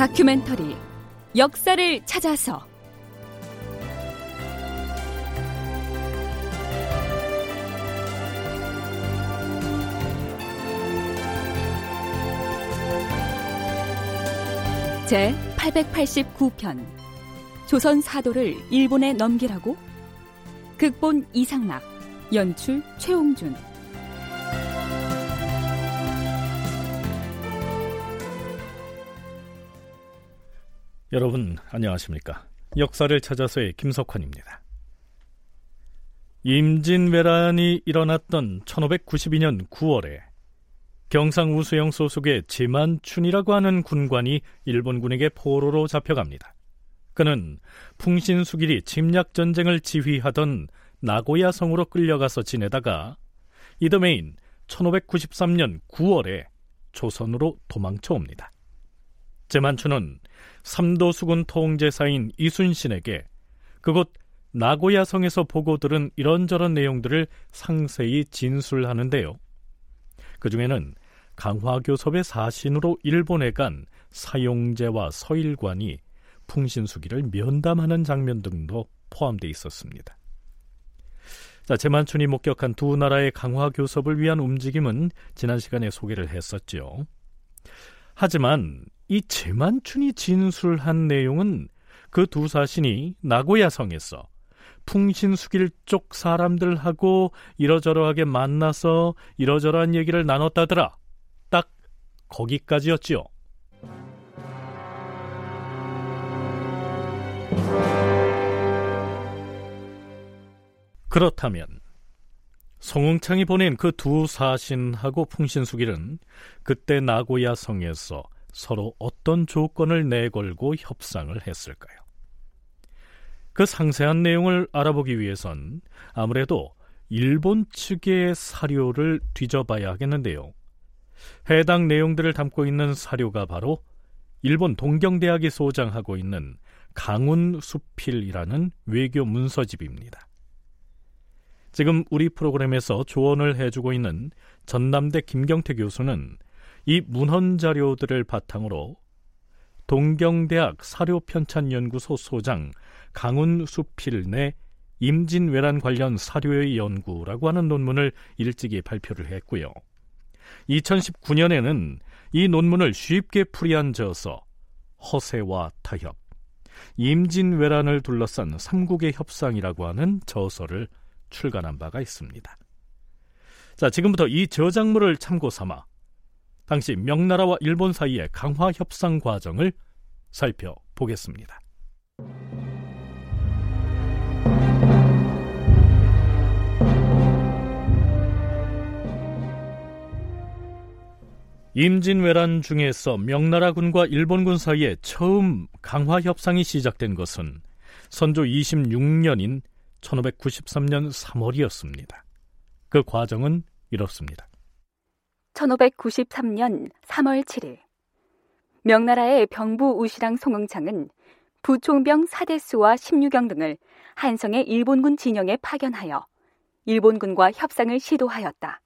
다큐멘터리 역사를 찾아서. 제 889편 조선 사도를 일본에 넘기라고? 극본 이상락 연출 최홍준 여러분 안녕하십니까? 역사를 찾아서의 김석환입니다. 임진왜란이 일어났던 1592년 9월에 경상우수영 소속의 지만춘이라고 하는 군관이 일본군에게 포로로 잡혀갑니다. 그는 풍신수길이 침략 전쟁을 지휘하던 나고야 성으로 끌려가서 지내다가 이듬해인 1593년 9월에 조선으로 도망쳐 옵니다. 제만춘은 삼도수군 통제사인 이순신에게 그곳 나고야 성에서 보고 들은 이런저런 내용들을 상세히 진술하는데요. 그 중에는 강화교섭의 사신으로 일본에 간 사용제와 서일관이 풍신수기를 면담하는 장면 등도 포함되어 있었습니다. 자, 제만춘이 목격한 두 나라의 강화교섭을 위한 움직임은 지난 시간에 소개를 했었죠. 하지만 이 제만춘이 진술한 내용은 그 두 사신이 나고야성에서 풍신수길 쪽 사람들하고 이러저러하게 만나서 이러저러한 얘기를 나눴다더라. 딱 거기까지였지요. 그렇다면 송응창이 보낸 그 두 사신하고 풍신수길은 그때 나고야 성에서 서로 어떤 조건을 내걸고 협상을 했을까요? 그 상세한 내용을 알아보기 위해선 아무래도 일본 측의 사료를 뒤져봐야 하겠는데요. 해당 내용들을 담고 있는 사료가 바로 일본 동경대학이 소장하고 있는 강운 수필이라는 외교 문서집입니다. 지금 우리 프로그램에서 조언을 해주고 있는 전남대 김경태 교수는 이 문헌 자료들을 바탕으로 동경대학 사료편찬연구소 소장 강운수필 내 임진왜란 관련 사료의 연구라고 하는 논문을 일찍이 발표를 했고요. 2019년에는 이 논문을 쉽게 풀이한져서 허세와 타협, 임진왜란을 둘러싼 삼국의 협상이라고 하는 저서를 출간한 바가 있습니다. 자, 지금부터 이 저작물을 참고 삼아 당시 명나라와 일본 사이의 강화 협상 과정을 살펴보겠습니다. 임진왜란 중에서 명나라군과 일본군 사이에 처음 강화 협상이 시작된 것은 선조 26년인 1593년 3월이었습니다. 그 과정은 이렇습니다. 1593년 3월 7일 명나라의 병부 우시랑 송응창은 부총병 사대수와 십류경 등을 한성의 일본군 진영에 파견하여 일본군과 협상을 시도하였다.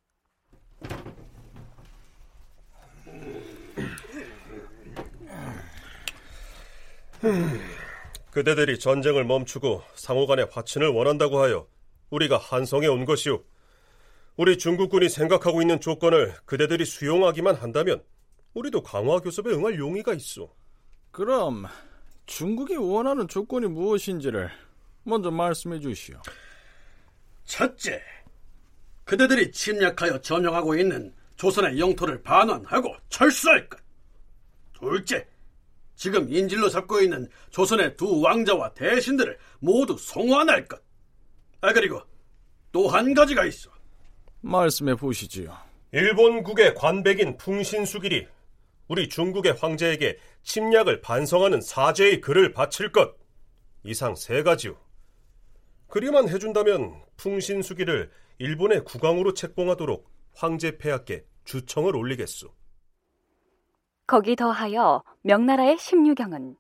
그대들이 전쟁을 멈추고 상호간의 화친을 원한다고 하여 우리가 한성에 온 것이오. 우리 중국군이 생각하고 있는 조건을 그대들이 수용하기만 한다면 우리도 강화 교섭에 응할 용의가 있어. 그럼 중국이 원하는 조건이 무엇인지를 먼저 말씀해 주시오. 첫째, 그대들이 침략하여 점령하고 있는 조선의 영토를 반환하고 철수할 것. 둘째, 지금 인질로 잡고 있는 조선의 두 왕자와 대신들을 모두 송환할 것. 아 그리고 또 한 가지가 있어. 말씀해 보시지요. 일본국의 관백인 풍신수길이 우리 중국의 황제에게 침략을 반성하는 사죄의 글을 바칠 것. 이상 세 가지요. 그리만 해준다면 풍신수길을 일본의 국왕으로 책봉하도록 황제 폐하께 주청을 올리겠소. 거기 더하여 명나라의 십류경은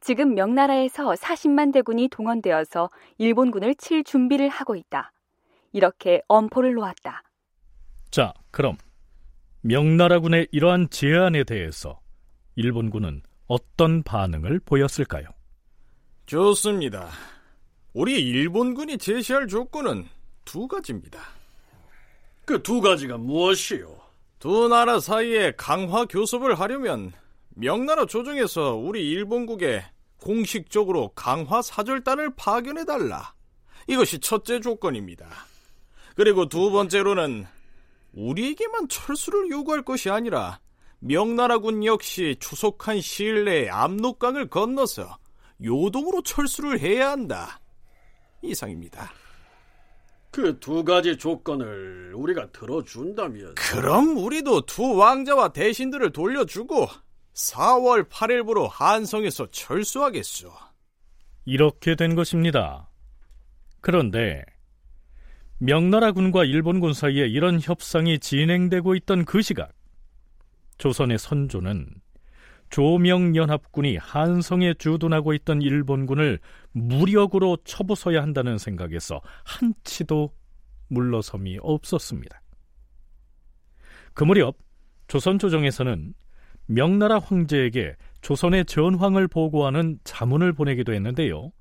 지금 명나라에서 40만 대군이 동원되어서 일본군을 칠 준비를 하고 있다. 이렇게 엄포를 놓았다. 자, 그럼 명나라군의 이러한 제안에 대해서 일본군은 어떤 반응을 보였을까요? 좋습니다. 우리 일본군이 제시할 조건은 두 가지입니다. 그 두 가지가 무엇이요? 두 나라 사이에 강화 교섭을 하려면 명나라 조정에서 우리 일본국에 공식적으로 강화 사절단을 파견해 달라. 이것이 첫째 조건입니다. 그리고 두 번째로는 우리에게만 철수를 요구할 것이 아니라 명나라군 역시 추속한 시일 내에 압록강을 건너서 요동으로 철수를 해야 한다. 이상입니다. 그 두 가지 조건을 우리가 들어준다면 그럼 우리도 두 왕자와 대신들을 돌려주고 4월 8일부로 한성에서 철수하겠소. 이렇게 된 것입니다. 그런데 명나라군과 일본군 사이에 이런 협상이 진행되고 있던 그 시각 조선의 선조는 조명연합군이 한성에 주둔하고 있던 일본군을 무력으로 쳐부숴야 한다는 생각에서 한치도 물러섬이 없었습니다. 그 무렵 조선 조정에서는 명나라 황제에게 조선의 전황을 보고하는 자문을 보내기도 했는데요.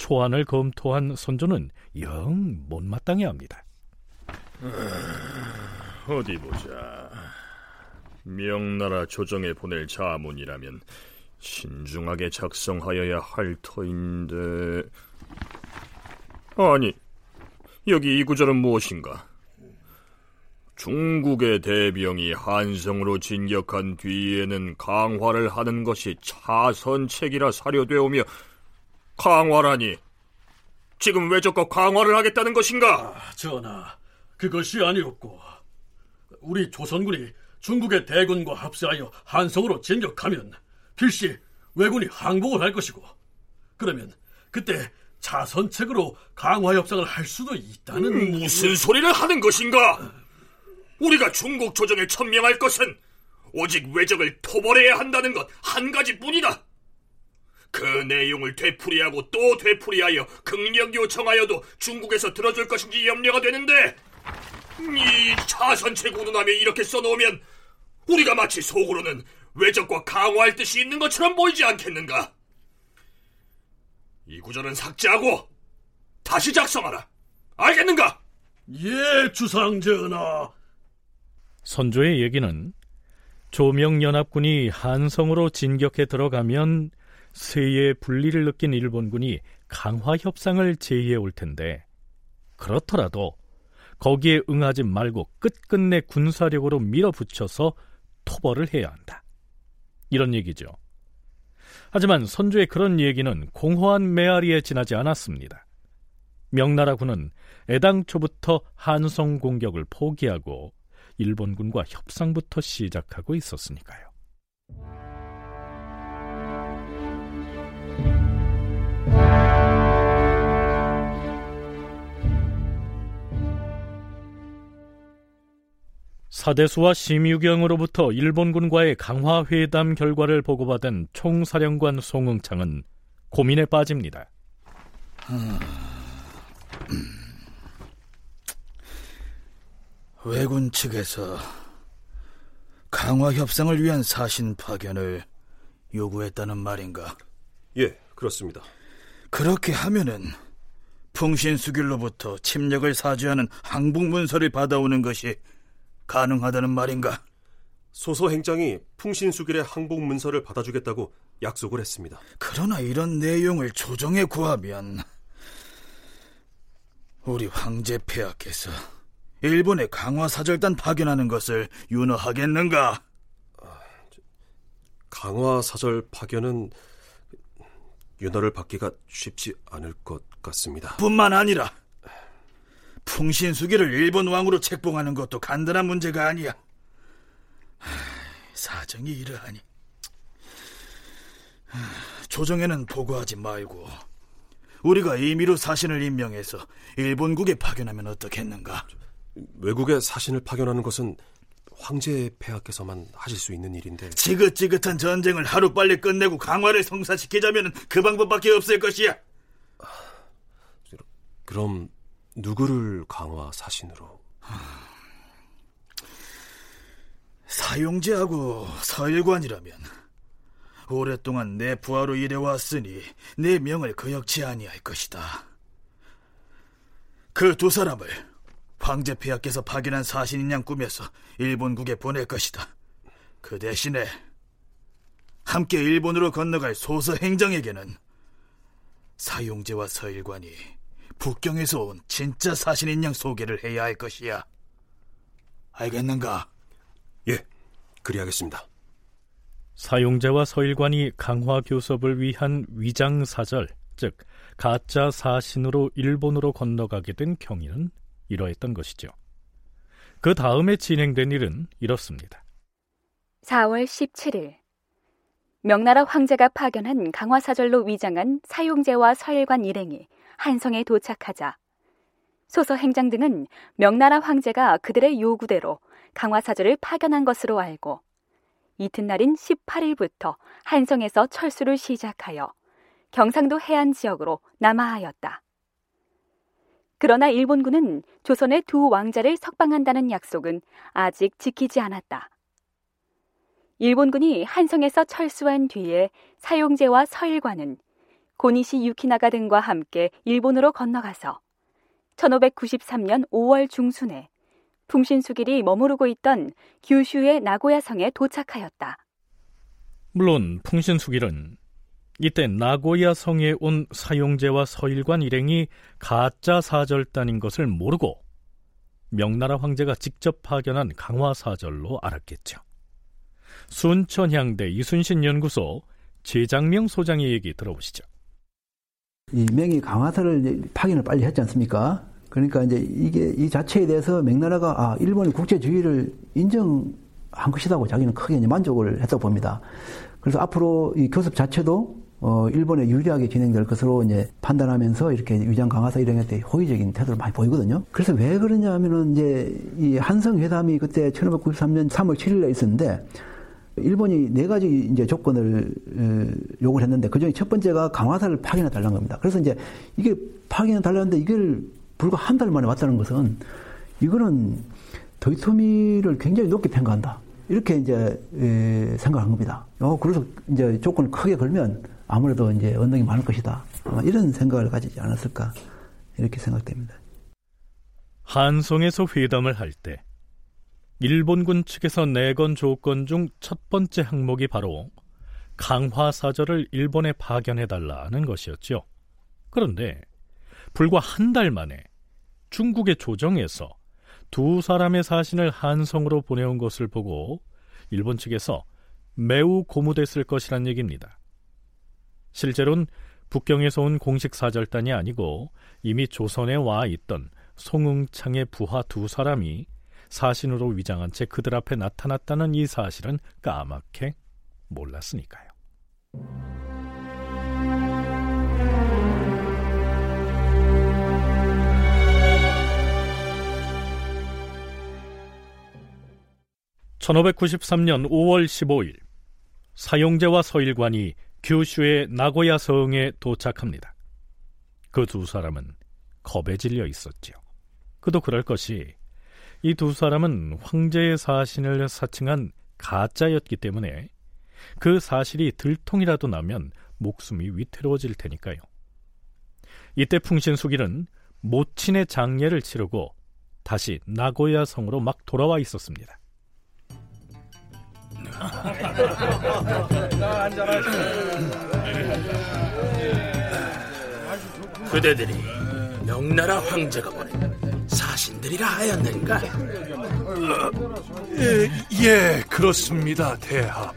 초안을 검토한 선조는 영 못마땅해 합니다. 어디 보자. 명나라 조정에 보낼 자문이라면 신중하게 작성하여야 할 터인데. 아니, 여기 이 구절은 무엇인가? 중국의 대병이 한성으로 진격한 뒤에는 강화를 하는 것이 차선책이라 사료되오며 강화라니 지금 왜저껏 강화를 하겠다는 것인가? 아, 전하, 그것이 아니었고 우리 조선군이 중국의 대군과 합세하여 한성으로 진격하면 필시 왜군이 항복을 할 것이고 그러면 그때 자선책으로 강화 협상을 할 수도 있다는 음, 무슨 소리를 하는 것인가? 우리가 중국 조정에 천명할 것은 오직 왜적을 토벌해야 한다는 것 한 가지뿐이다. 그 내용을 되풀이하고 또 되풀이하여 극력 요청하여도 중국에서 들어줄 것인지 염려가 되는데 이 자선책 운운함에 이렇게 써놓으면 우리가 마치 속으로는 외적과 강화할 뜻이 있는 것처럼 보이지 않겠는가? 이 구절은 삭제하고 다시 작성하라. 알겠는가? 예, 주상전하. 선조의 얘기는 조명연합군이 한성으로 진격해 들어가면 세의 분리를 느낀 일본군이 강화 협상을 제의해 올 텐데 그렇더라도 거기에 응하지 말고 끝끝내 군사력으로 밀어붙여서 토벌을 해야 한다. 이런 얘기죠. 하지만 선조의 그런 얘기는 공허한 메아리에 지나지 않았습니다. 명나라군은 애당초부터 한성 공격을 포기하고 일본군과 협상부터 시작하고 있었으니까요. 사대수와 심유경으로부터 일본군과의 강화 회담 결과를 보고받은 총사령관 송응창은 고민에 빠집니다. 왜군 측에서 강화 협상을 위한 사신 파견을 요구했다는 말인가? 예, 그렇습니다. 그렇게 하면은 풍신수길로부터 침략을 사주하는 항복 문서를 받아오는 것이 가능하다는 말인가? 소서 행장이 풍신수길의 항복 문서를 받아주겠다고 약속을 했습니다. 그러나 이런 내용을 조정에 구하면 우리 황제 폐하께서 일본의 강화 사절단 파견하는 것을 윤허하겠는가? 강화 사절 파견은 윤허를 받기가 쉽지 않을 것 같습니다. 뿐만 아니라 풍신수기를 일본 왕으로 책봉하는 것도 간단한 문제가 아니야. 사정이 이러하니 조정에는 보고하지 말고 우리가 임의로 사신을 임명해서 일본국에 파견하면 어떻겠는가? 외국에 사신을 파견하는 것은 황제 폐하께서만 하실 수 있는 일인데 지긋지긋한 전쟁을 하루빨리 끝내고 강화를 성사시키자면 그 방법밖에 없을 것이야. 그럼 누구를 강화 사신으로? 사용제하고 서일관이라면 오랫동안 내 부하로 일해왔으니 내 명을 거역치 아니할 것이다. 그 두 사람을 황제 폐하께서 파견한 사신인 양 꾸며서 일본국에 보낼 것이다. 그 대신에 함께 일본으로 건너갈 소서 행정에게는 사용제와 서일관이 북경에서 온 진짜 사신인 양 소개를 해야 할 것이야. 알겠는가? 예, 그리하겠습니다. 사용자와 서일관이 강화 교섭을 위한 위장 사절, 즉 가짜 사신으로 일본으로 건너가게 된 경위는 이러했던 것이죠. 그 다음에 진행된 일은 이렇습니다. 4월 17일 명나라 황제가 파견한 강화사절로 위장한 사용제와 서일관 일행이 한성에 도착하자 소서 행장 등은 명나라 황제가 그들의 요구대로 강화사절을 파견한 것으로 알고 이튿날인 18일부터 한성에서 철수를 시작하여 경상도 해안 지역으로 남하하였다. 그러나 일본군은 조선의 두 왕자를 석방한다는 약속은 아직 지키지 않았다. 일본군이 한성에서 철수한 뒤에 사용제와 서일관은 고니시 유키나가 등과 함께 일본으로 건너가서 1593년 5월 중순에 풍신수길이 머무르고 있던 규슈의 나고야성에 도착하였다. 물론 풍신수길은 이때 나고야 성에 온 사용제와 서일관 일행이 가짜 사절단인 것을 모르고 명나라 황제가 직접 파견한 강화 사절로 알았겠죠. 순천향대 이순신 연구소 제장명 소장의 얘기 들어보시죠. 이 명이 강화사를 파견을 빨리 했지 않습니까? 그러니까 이제 이게 이 자체에 대해서 명나라가 아 일본의 국제주의를 인정한 것이라고 자기는 크게 이제 만족을 했다고 봅니다. 그래서 앞으로 이 교섭 자체도 어 일본에 유리하게 진행될 것으로 이제 판단하면서 이렇게 위장 강화사 일행한테 호의적인 태도를 많이 보이거든요. 그래서 왜 그러냐면은 이제 이 한성 회담이 그때 1593년 3월 7일에 있었는데 일본이 네 가지 이제 조건을 요구를 했는데 그 중에 첫 번째가 강화사를 파견해 달라는 겁니다. 그래서 이제 이게 파견해 달라는데 이걸 불과 한 달 만에 왔다는 것은 이거는 도이토미를 굉장히 높게 평가한다. 이렇게 이제 생각한 겁니다. 어, 그래서 이제 조건을 크게 걸면 아무래도 이제 언덕이 많을 것이다. 이런 생각을 가지지 않았을까 이렇게 생각됩니다. 한성에서 회담을 할 때 일본군 측에서 내건 조건 중 첫 번째 항목이 바로 강화사절을 일본에 파견해달라는 것이었죠. 그런데 불과 한 달 만에 중국의 조정에서 두 사람의 사신을 한성으로 보내온 것을 보고 일본 측에서 매우 고무됐을 것이란 얘기입니다. 실제로는 북경에서 온 공식 사절단이 아니고 이미 조선에 와 있던 송응창의 부하 두 사람이 사신으로 위장한 채 그들 앞에 나타났다는 이 사실은 까맣게 몰랐으니까요. 1593년 5월 15일 사용제와 서일관이 규슈의 나고야 성에 도착합니다. 그 두 사람은 겁에 질려 있었지요. 그도 그럴 것이 이 두 사람은 황제의 사신을 사칭한 가짜였기 때문에 그 사실이 들통이라도 나면 목숨이 위태로워질 테니까요. 이때 풍신수길은 모친의 장례를 치르고 다시 나고야 성으로 막 돌아와 있었습니다. 그대들이 명나라 황제가 보낸 사신들이라 하였는가? 예, 예, 그렇습니다, 대합.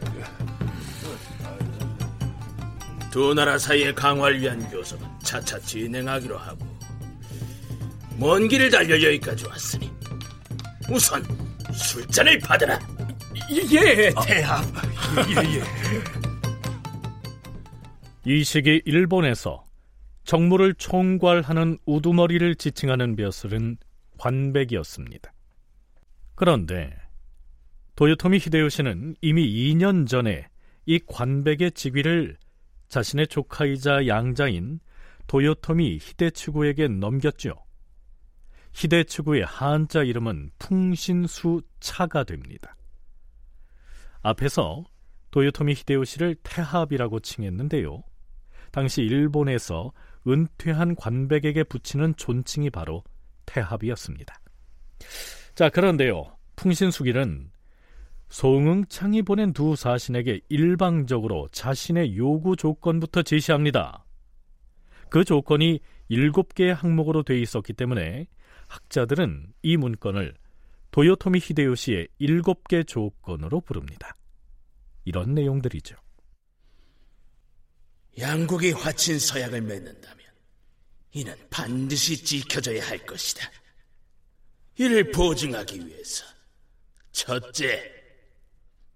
두 나라 사이의 강화를 위한 교섭은 차차 진행하기로 하고 먼 길을 달려 여기까지 왔으니 우선 술잔을 받으라. 예, 대합. 예, 예. 이 시기 일본에서 정무를 총괄하는 우두머리를 지칭하는 벼슬은 관백이었습니다. 그런데 도요토미 히데요시는 이미 2년 전에 이 관백의 직위를 자신의 조카이자 양자인 도요토미 히데츠구에게 넘겼죠. 히데츠구의 한자 이름은 풍신수 차가 됩니다. 앞에서 도요토미 히데요시를 태합이라고 칭했는데요. 당시 일본에서 은퇴한 관백에게 붙이는 존칭이 바로 태합이었습니다. 자, 그런데요. 풍신수길은 송응창이 보낸 두 사신에게 일방적으로 자신의 요구 조건부터 제시합니다. 그 조건이 일곱 개의 항목으로 돼 있었기 때문에 학자들은 이 문건을 도요토미 히데요시의 일곱 개 조건으로 부릅니다. 이런 내용들이죠. 양국이 화친 서약을 맺는다면 이는 반드시 지켜져야 할 것이다. 이를 보증하기 위해서 첫째,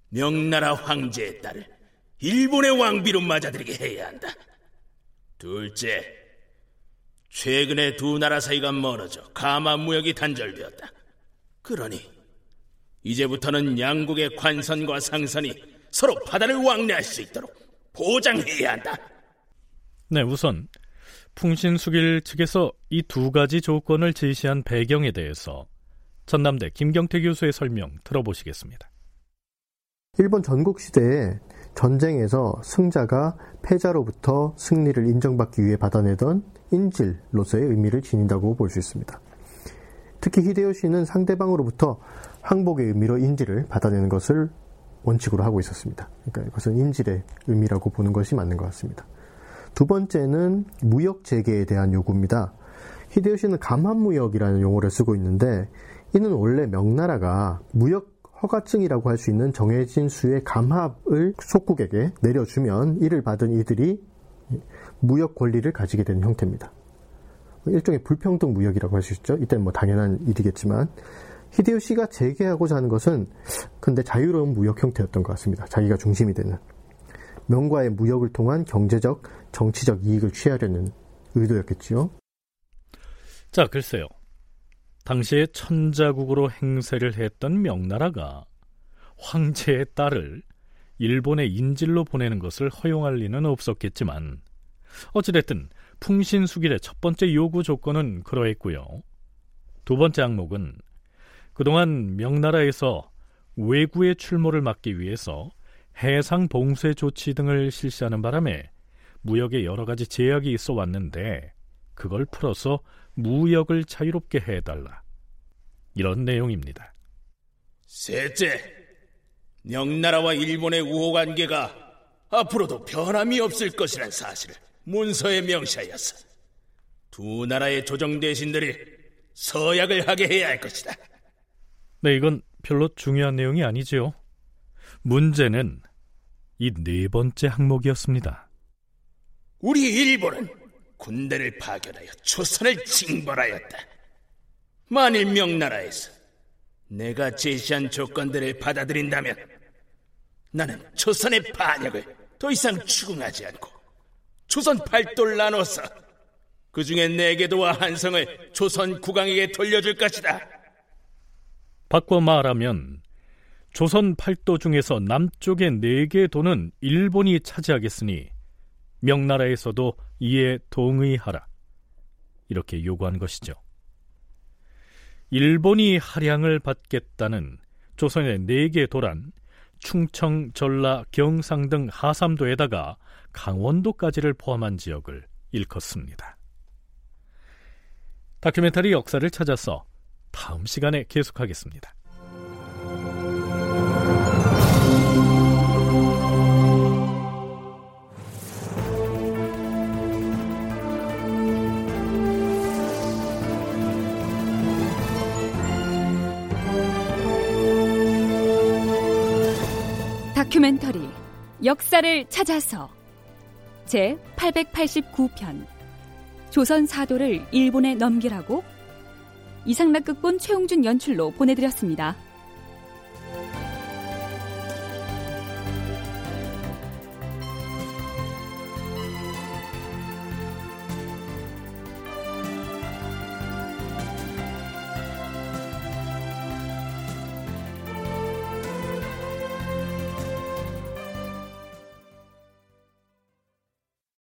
명나라 황제의 딸을 일본의 왕비로 맞아들이게 해야 한다. 둘째, 최근에 두 나라 사이가 멀어져 가마 무역이 단절되었다. 그러니 이제부터는 양국의 관선과 상선이 서로 바다를 왕래할 수 있도록 보장해야 한다. 네, 우선 풍신수길 측에서 이 두 가지 조건을 제시한 배경에 대해서 전남대 김경태 교수의 설명 들어보시겠습니다. 일본 전국 시대에 전쟁에서 승자가 패자로부터 승리를 인정받기 위해 받아내던 인질로서의 의미를 지닌다고 볼 수 있습니다. 특히 히데요시는 상대방으로부터 항복의 의미로 인질을 받아내는 것을 원칙으로 하고 있었습니다. 그러니까 이것은 인질의 의미라고 보는 것이 맞는 것 같습니다. 두 번째는 무역 재개에 대한 요구입니다. 히데요시는 감합무역이라는 용어를 쓰고 있는데 이는 원래 명나라가 무역 허가증이라고 할 수 있는 정해진 수의 감합을 속국에게 내려주면 이를 받은 이들이 무역 권리를 가지게 되는 형태입니다. 일종의 불평등 무역이라고 할 수 있죠. 이때는 뭐 당연한 일이겠지만 히데요시가 재개하고자 하는 것은 근데 자유로운 무역 형태였던 것 같습니다. 자기가 중심이 되는 명과의 무역을 통한 경제적, 정치적 이익을 취하려는 의도였겠지요. 자, 글쎄요. 당시에 천자국으로 행세를 했던 명나라가 황제의 딸을 일본의 인질로 보내는 것을 허용할 리는 없었겠지만 어찌됐든 풍신수길의 첫 번째 요구 조건은 그러했고요. 두 번째 항목은 그동안 명나라에서 외구의 출몰을 막기 위해서 해상 봉쇄 조치 등을 실시하는 바람에 무역에 여러 가지 제약이 있어 왔는데 그걸 풀어서 무역을 자유롭게 해달라. 이런 내용입니다. 셋째, 명나라와 일본의 우호 관계가 앞으로도 변함이 없을 것이란 사실을 문서에 명시하였어. 두 나라의 조정 대신들이 서약을 하게 해야 할 것이다. 네, 이건 별로 중요한 내용이 아니지요. 문제는 이 네 번째 항목이었습니다. 우리 일본은 군대를 파견하여 조선을 징벌하였다. 만일 명나라에서 내가 제시한 조건들을 받아들인다면 나는 조선의 반역을 더 이상 추궁하지 않고 조선 팔도를 나눠서 그 중에 네개도와 한성을 조선 국왕에게 돌려줄 것이다. 바꿔 말하면 조선 팔도 중에서 남쪽의 네 개 도는 일본이 차지하겠으니 명나라에서도 이에 동의하라. 이렇게 요구한 것이죠. 일본이 할양을 받겠다는 조선의 네 개 도란 충청, 전라, 경상 등 하삼도에다가 강원도까지를 포함한 지역을 일컫습니다. 다큐멘터리 역사를 찾아서 다음 시간에 계속하겠습니다. 다큐멘터리 역사를 찾아서 제 889편 조선 사도를 일본에 넘기라고 이상락 극본 최홍준 연출로 보내드렸습니다.